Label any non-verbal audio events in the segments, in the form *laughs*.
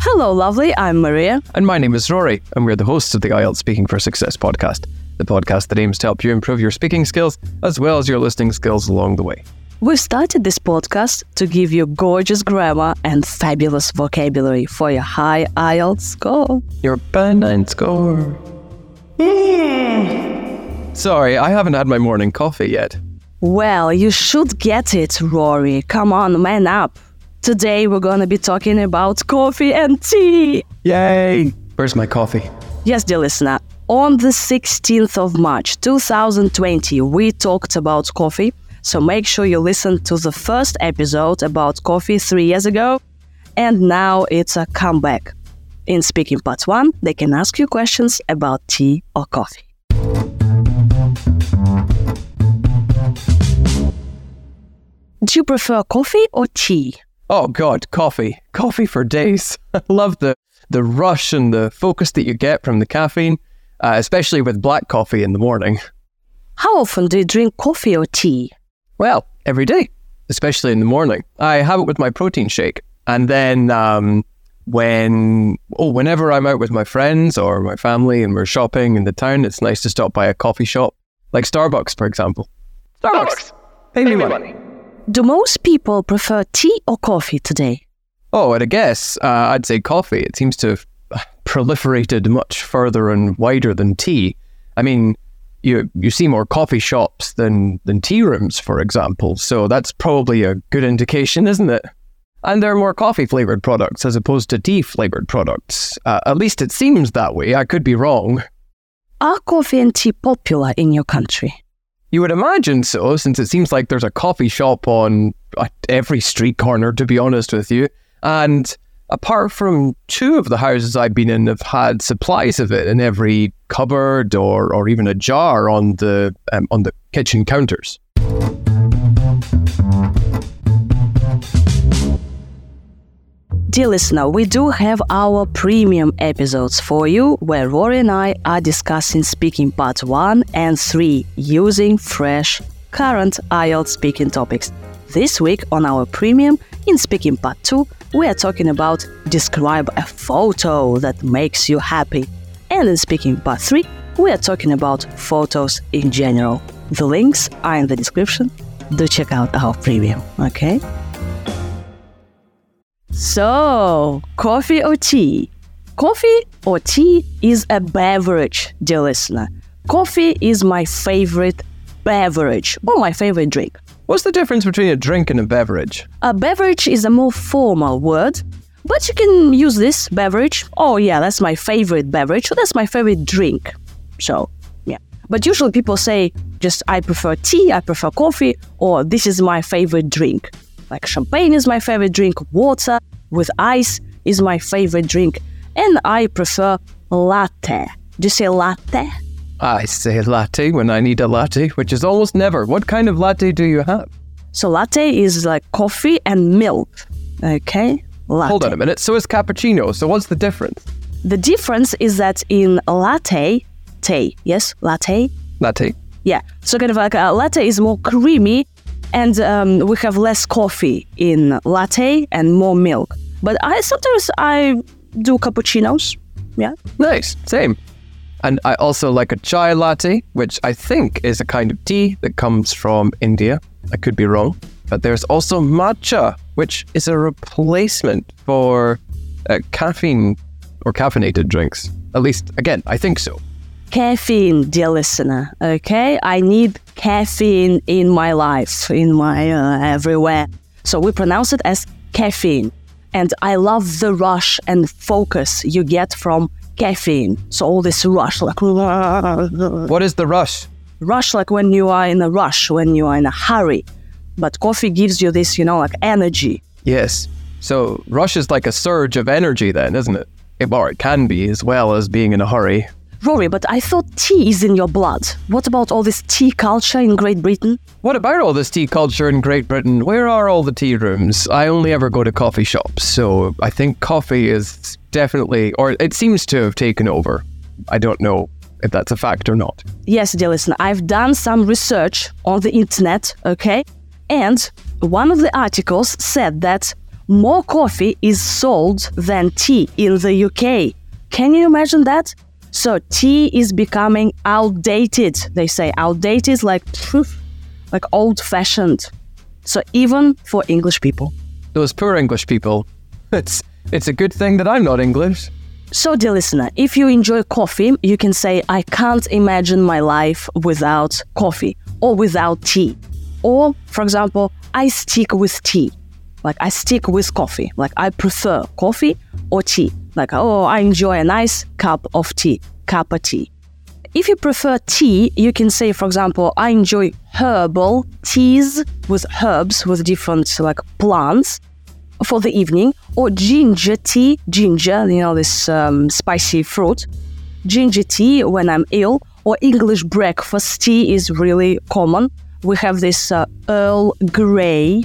Hello, lovely. I'm Maria. And my name is Rory, and we're the hosts of the IELTS Speaking for Success podcast, the podcast that aims to help you improve your speaking skills as well as your listening skills along the way. We've started this podcast to give you gorgeous grammar and fabulous vocabulary for your high IELTS score. Your band score. Hmm. Sorry, I haven't had my morning coffee yet. Well, you should get it, Rory. Come on, man up. Today we're gonna be talking about coffee and tea. Yay! Where's my coffee? Yes, dear listener, on the 16th of March 2020, we talked about coffee. So make sure you listen to the first episode about coffee three years ago. And now it's a comeback. In Speaking Part 1, they can ask you questions about tea or coffee. Do you prefer coffee or tea? Oh God, coffee. Coffee for days. *laughs* I love the, the rush and the focus that you get from the caffeine, uh, especially with black coffee in the morning. How often do you drink coffee or tea? Well, every day, especially in the morning. I have it with my protein shake. And then um, when, oh, whenever I'm out with my friends or my family and we're shopping in the town, it's nice to stop by a coffee shop, like Starbucks, for example. Starbucks, pay me money. Do most people prefer tea or coffee today? Oh, at a guess, uh, I'd say coffee. It seems to have *laughs* proliferated much further and wider than tea. I mean, you you see more coffee shops than than tea rooms, for example. So that's probably a good indication, isn't it? And there are more coffee flavored products as opposed to tea flavored products. Uh, at least it seems that way. I could be wrong. Are coffee and tea popular in your country? You would imagine so, since it seems like there's a coffee shop on uh, every street corner, to be honest with you. And apart from two of the houses I've been in have had supplies of it in every cupboard or, or even a jar on the um, on the kitchen counters. Dear listener, we do have our premium episodes for you where Rory and I are discussing speaking part 1 and 3 using fresh, current IELTS speaking topics. This week on our premium, in speaking part 2, we are talking about describe a photo that makes you happy. And in speaking part 3, we are talking about photos in general. The links are in the description. Do check out our premium, okay? So, coffee or tea? Coffee or tea is a beverage, dear listener. Coffee is my favorite beverage or my favorite drink. What's the difference between a drink and a beverage? A beverage is a more formal word, but you can use this beverage. Oh, yeah, that's my favorite beverage, or that's my favorite drink. So, yeah. But usually people say just I prefer tea, I prefer coffee, or this is my favorite drink. Like champagne is my favorite drink, water with ice is my favorite drink, and I prefer latte. Do you say latte? I say latte when I need a latte, which is almost never. What kind of latte do you have? So latte is like coffee and milk. Okay? Latte. Hold on a minute. So is cappuccino. So what's the difference? The difference is that in latte, tea, yes, latte, Latte. yeah. So kind of like a latte is more creamy, and um, we have less coffee in latte and more milk. But I sometimes I do cappuccinos. Yeah. Nice. Same. And I also like a chai latte, which I think is a kind of tea that comes from India. I could be wrong. But there's also matcha, which is a replacement for uh, caffeine or caffeinated drinks. At least, again, I think so. Caffeine, dear listener. Okay, I need caffeine in my life, in my uh, everywhere. So we pronounce it as caffeine. And I love the rush and focus you get from caffeine. So all this rush, like What is the rush? rush, like when you are in a rush, when you are in a hurry. But coffee gives you this, you know, like energy. Yes. So rush is like a surge of energy, then, isn't it? it or it can be, as well as being in a hurry. Rory, but I thought tea is in your blood. What about all this tea culture in Great Britain? What about all this tea culture in Great Britain? Where are all the tea rooms? I only ever go to coffee shops, so I think coffee is definitely, or it seems to have taken over. I don't know if that's a fact or not. Yes, dear listener, I've done some research on the internet, okay? And one of the articles said that more coffee is sold than tea in the UK. Can you imagine that? So tea is becoming outdated. They say outdated like poof, like old fashioned. So even for English people. Those poor English people. It's it's a good thing that I'm not English. So, dear listener, if you enjoy coffee, you can say, I can't imagine my life without coffee or without tea. Or, for example, I stick with tea. Like, I stick with coffee. Like, I prefer coffee or tea. Like, oh, I enjoy a nice cup of tea, cup of tea. If you prefer tea, you can say, for example, I enjoy herbal teas with herbs, with different like plants for the evening, or ginger tea, ginger, you know, this um, spicy fruit, ginger tea when I'm ill, or English breakfast tea is really common. We have this uh, Earl Grey,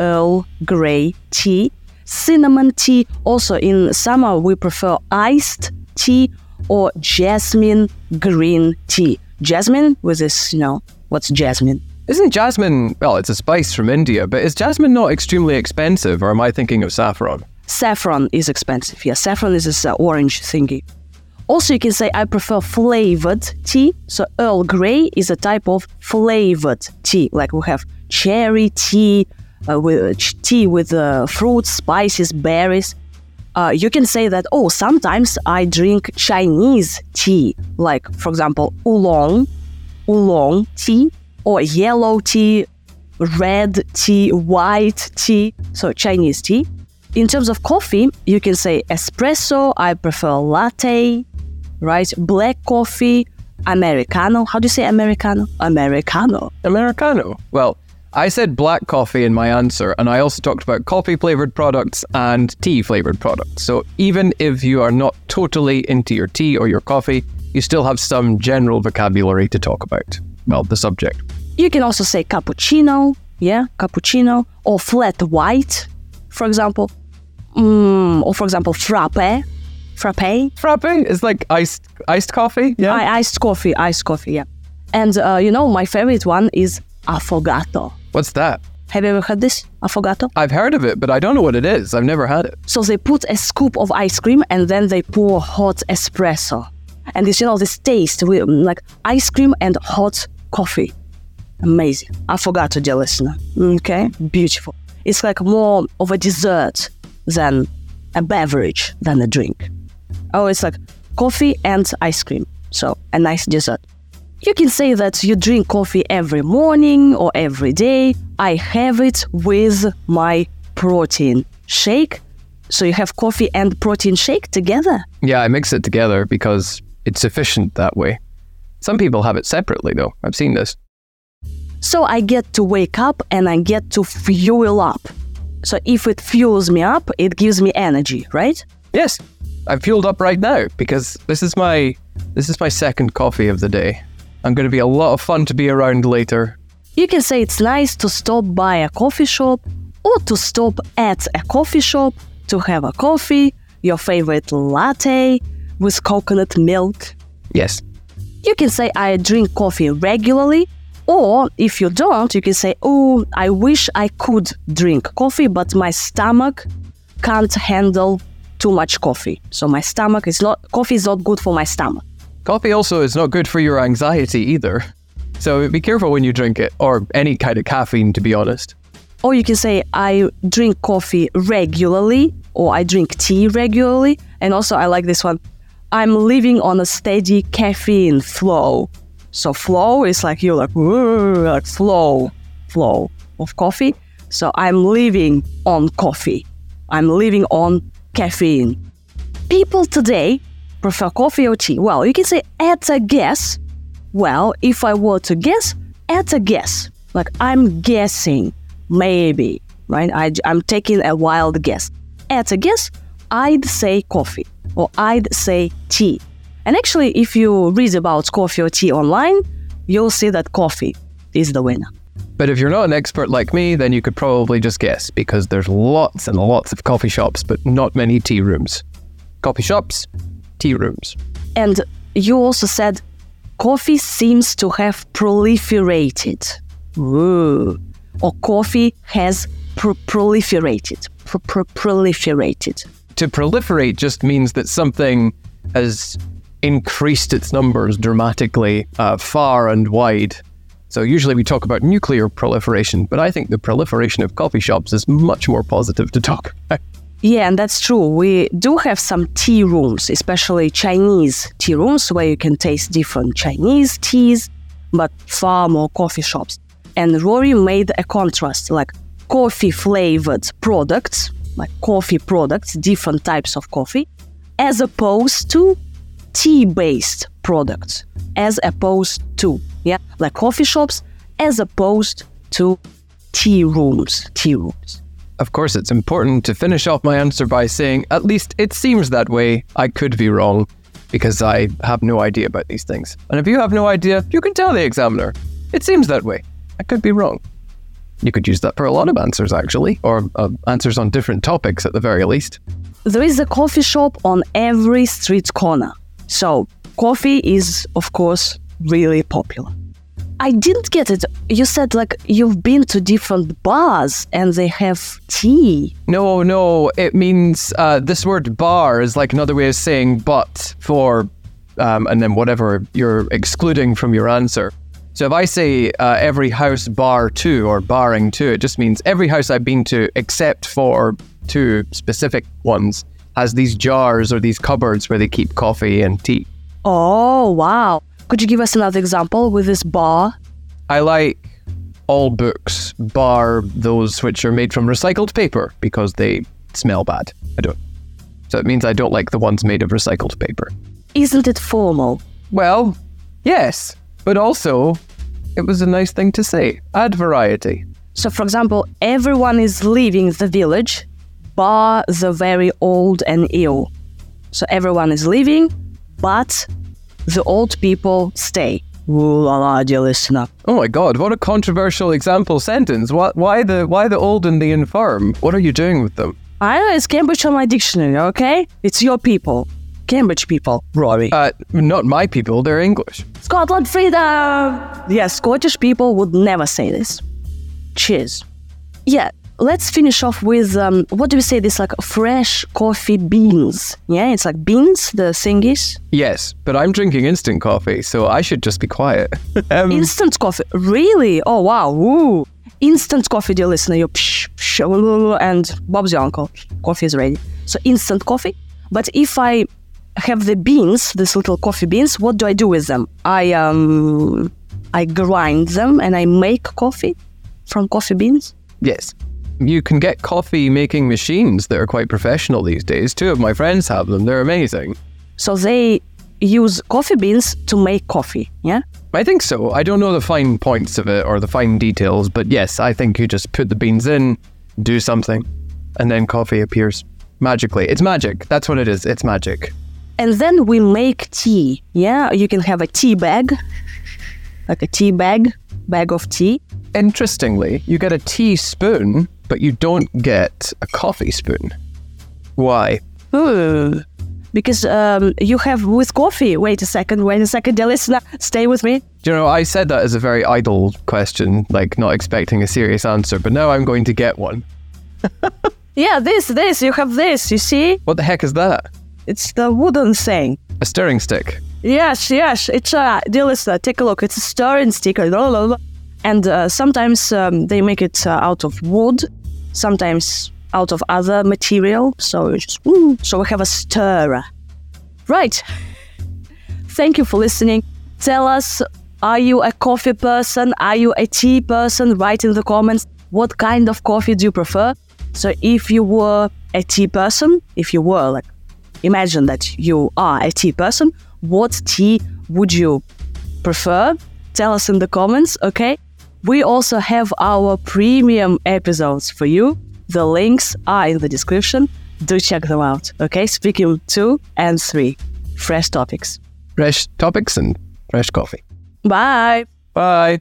Earl Grey tea, cinnamon tea. Also in summer, we prefer iced tea or jasmine green tea. Jasmine with this, you know, what's jasmine? Isn't jasmine, well, it's a spice from India, but is jasmine not extremely expensive, or am I thinking of saffron? Saffron is expensive, yeah. Saffron is this uh, orange thingy. Also, you can say I prefer flavored tea. So, Earl Grey is a type of flavored tea. Like we have cherry tea, uh, with uh, tea with uh, fruits, spices, berries. Uh, you can say that, oh, sometimes I drink Chinese tea, like, for example, oolong, oolong tea or yellow tea, red tea, white tea, so Chinese tea. In terms of coffee, you can say espresso, I prefer latte, right? Black coffee, Americano. How do you say Americano? Americano. Americano. Well, I said black coffee in my answer, and I also talked about coffee flavored products and tea flavored products. So even if you are not totally into your tea or your coffee, you still have some general vocabulary to talk about. Well, the subject. You can also say cappuccino, yeah, cappuccino, or flat white, for example. Mm, or for example, frappe. Frappe. Frappe is like iced iced coffee, yeah. I, iced coffee, iced coffee, yeah. And uh, you know, my favorite one is affogato. What's that? Have you ever heard this? Affogato? I've heard of it, but I don't know what it is. I've never had it. So they put a scoop of ice cream and then they pour hot espresso. And this, you know, this taste with um, like ice cream and hot coffee. Amazing. Affogato, dear listener. Okay? Beautiful. It's like more of a dessert than a beverage than a drink. Oh, it's like coffee and ice cream. So, a nice dessert. You can say that you drink coffee every morning or every day. I have it with my protein shake. So you have coffee and protein shake together? Yeah, I mix it together because it's efficient that way. Some people have it separately, though. I've seen this. So I get to wake up and I get to fuel up. So if it fuels me up, it gives me energy, right? Yes. I'm fueled up right now because this is my this is my second coffee of the day. I'm going to be a lot of fun to be around later. You can say it's nice to stop by a coffee shop or to stop at a coffee shop to have a coffee, your favorite latte with coconut milk. Yes. You can say I drink coffee regularly, or if you don't, you can say, Oh, I wish I could drink coffee, but my stomach can't handle too much coffee. So my stomach is not, coffee is not good for my stomach. Coffee also is not good for your anxiety either. So be careful when you drink it, or any kind of caffeine, to be honest. Or you can say, I drink coffee regularly, or I drink tea regularly. And also, I like this one I'm living on a steady caffeine flow. So, flow is like you're like, like flow, flow of coffee. So, I'm living on coffee. I'm living on caffeine. People today prefer coffee or tea? Well, you can say at a guess. Well, if I were to guess, at a guess. Like I'm guessing, maybe, right? I, I'm taking a wild guess. At a guess, I'd say coffee or I'd say tea. And actually, if you read about coffee or tea online, you'll see that coffee is the winner. But if you're not an expert like me, then you could probably just guess because there's lots and lots of coffee shops, but not many tea rooms. Coffee shops, tea rooms. And you also said coffee seems to have proliferated. Ooh. or coffee has pr- proliferated. Pr- pr- proliferated. To proliferate just means that something has increased its numbers dramatically uh, far and wide. So usually we talk about nuclear proliferation, but I think the proliferation of coffee shops is much more positive to talk about. Yeah, and that's true. We do have some tea rooms, especially Chinese tea rooms where you can taste different Chinese teas, but far more coffee shops. And Rory made a contrast like coffee flavored products, like coffee products, different types of coffee, as opposed to tea based products, as opposed to, yeah, like coffee shops, as opposed to tea rooms, tea rooms. Of course, it's important to finish off my answer by saying, at least it seems that way. I could be wrong because I have no idea about these things. And if you have no idea, you can tell the examiner. It seems that way. I could be wrong. You could use that for a lot of answers, actually, or uh, answers on different topics at the very least. There is a coffee shop on every street corner. So, coffee is, of course, really popular. I didn't get it. You said like you've been to different bars and they have tea. No, no, it means uh, this word bar is like another way of saying but for, um, and then whatever you're excluding from your answer. So if I say uh, every house bar two or barring two, it just means every house I've been to except for two specific ones has these jars or these cupboards where they keep coffee and tea. Oh, wow. Could you give us another example with this bar? I like all books, bar those which are made from recycled paper because they smell bad. I don't. So it means I don't like the ones made of recycled paper. Isn't it formal? Well, yes, but also it was a nice thing to say. Add variety. So, for example, everyone is leaving the village, bar the very old and ill. So, everyone is leaving, but the old people stay. Ooh la la, dear listener. Oh my God! What a controversial example sentence. What? Why the? Why the old and the infirm? What are you doing with them? I know it's Cambridge on my dictionary, okay? It's your people. Cambridge people, Rory. Uh, not my people. They're English. Scotland freedom! Yeah, Scottish people would never say this. Cheers. Yeah, let's finish off with um, what do we say? This like fresh coffee beans. Yeah, it's like beans, the thingies. Yes, but I'm drinking instant coffee, so I should just be quiet. *laughs* um, Instant coffee. Really? Oh, wow. Woo. Instant coffee, dear listener. You psh, psh, and Bob's your uncle. Coffee is ready. So, instant coffee. But if I have the beans, these little coffee beans, what do I do with them? I um, I grind them and I make coffee from coffee beans. yes. You can get coffee making machines that are quite professional these days. Two of my friends have them. They're amazing. So they use coffee beans to make coffee. Yeah. I think so. I don't know the fine points of it or the fine details, but yes, I think you just put the beans in, do something, and then coffee appears magically. It's magic. That's what it is. It's magic. And then we make tea. Yeah. You can have a tea bag, like a tea bag, bag of tea. Interestingly, you get a teaspoon, but you don't get a coffee spoon. Why? Hmm. Because um, you have with coffee. Wait a second. Wait a second, dear listener. Stay with me. Do you know, I said that as a very idle question, like not expecting a serious answer, but now I'm going to get one. *laughs* Yeah, this, this. You have this. You see? What the heck is that? It's the wooden thing. A stirring stick. Yes, yes. It's a dear listener. Take a look. It's a stirring stick. Blah, blah, blah. And uh, sometimes um, they make it uh, out of wood. Sometimes out of other material. So just woo. So we have a stirrer. Right. *laughs* Thank you for listening. Tell us, are you a coffee person? Are you a tea person? Write in the comments what kind of coffee do you prefer. So if you were a tea person, if you were like, imagine that you are a tea person, what tea would you prefer? Tell us in the comments, okay? We also have our premium episodes for you. The links are in the description. Do check them out, okay? Speaking two and three, fresh topics. Fresh topics and fresh coffee. Bye. Bye.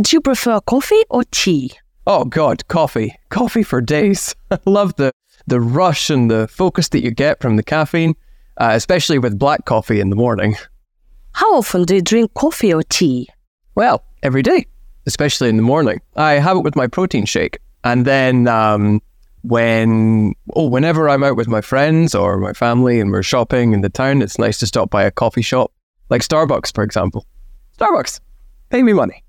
Do you prefer coffee or tea? Oh God, coffee. Coffee for days. *laughs* I love the the rush and the focus that you get from the caffeine, uh, especially with black coffee in the morning. How often do you drink coffee or tea? Well, every day, especially in the morning. I have it with my protein shake. And then um, when, oh, whenever I'm out with my friends or my family and we're shopping in the town, it's nice to stop by a coffee shop, like Starbucks, for example. Starbucks, pay me money.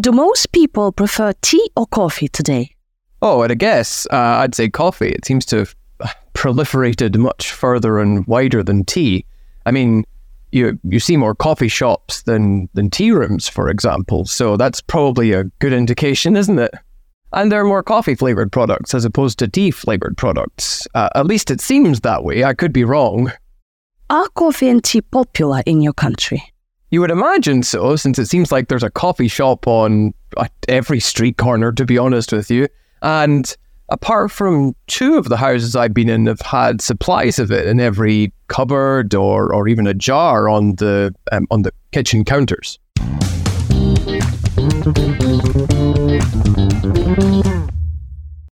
Do most people prefer tea or coffee today? Oh, at a guess, uh, I'd say coffee. It seems to have proliferated much further and wider than tea. I mean, you you see more coffee shops than than tea rooms, for example. So that's probably a good indication, isn't it? And there are more coffee flavored products as opposed to tea flavored products. Uh, at least it seems that way. I could be wrong. Are coffee and tea popular in your country? You would imagine so, since it seems like there's a coffee shop on uh, every street corner, to be honest with you. And apart from two of the houses I've been in have had supplies of it in every cupboard or, or even a jar on the um, on the kitchen counters.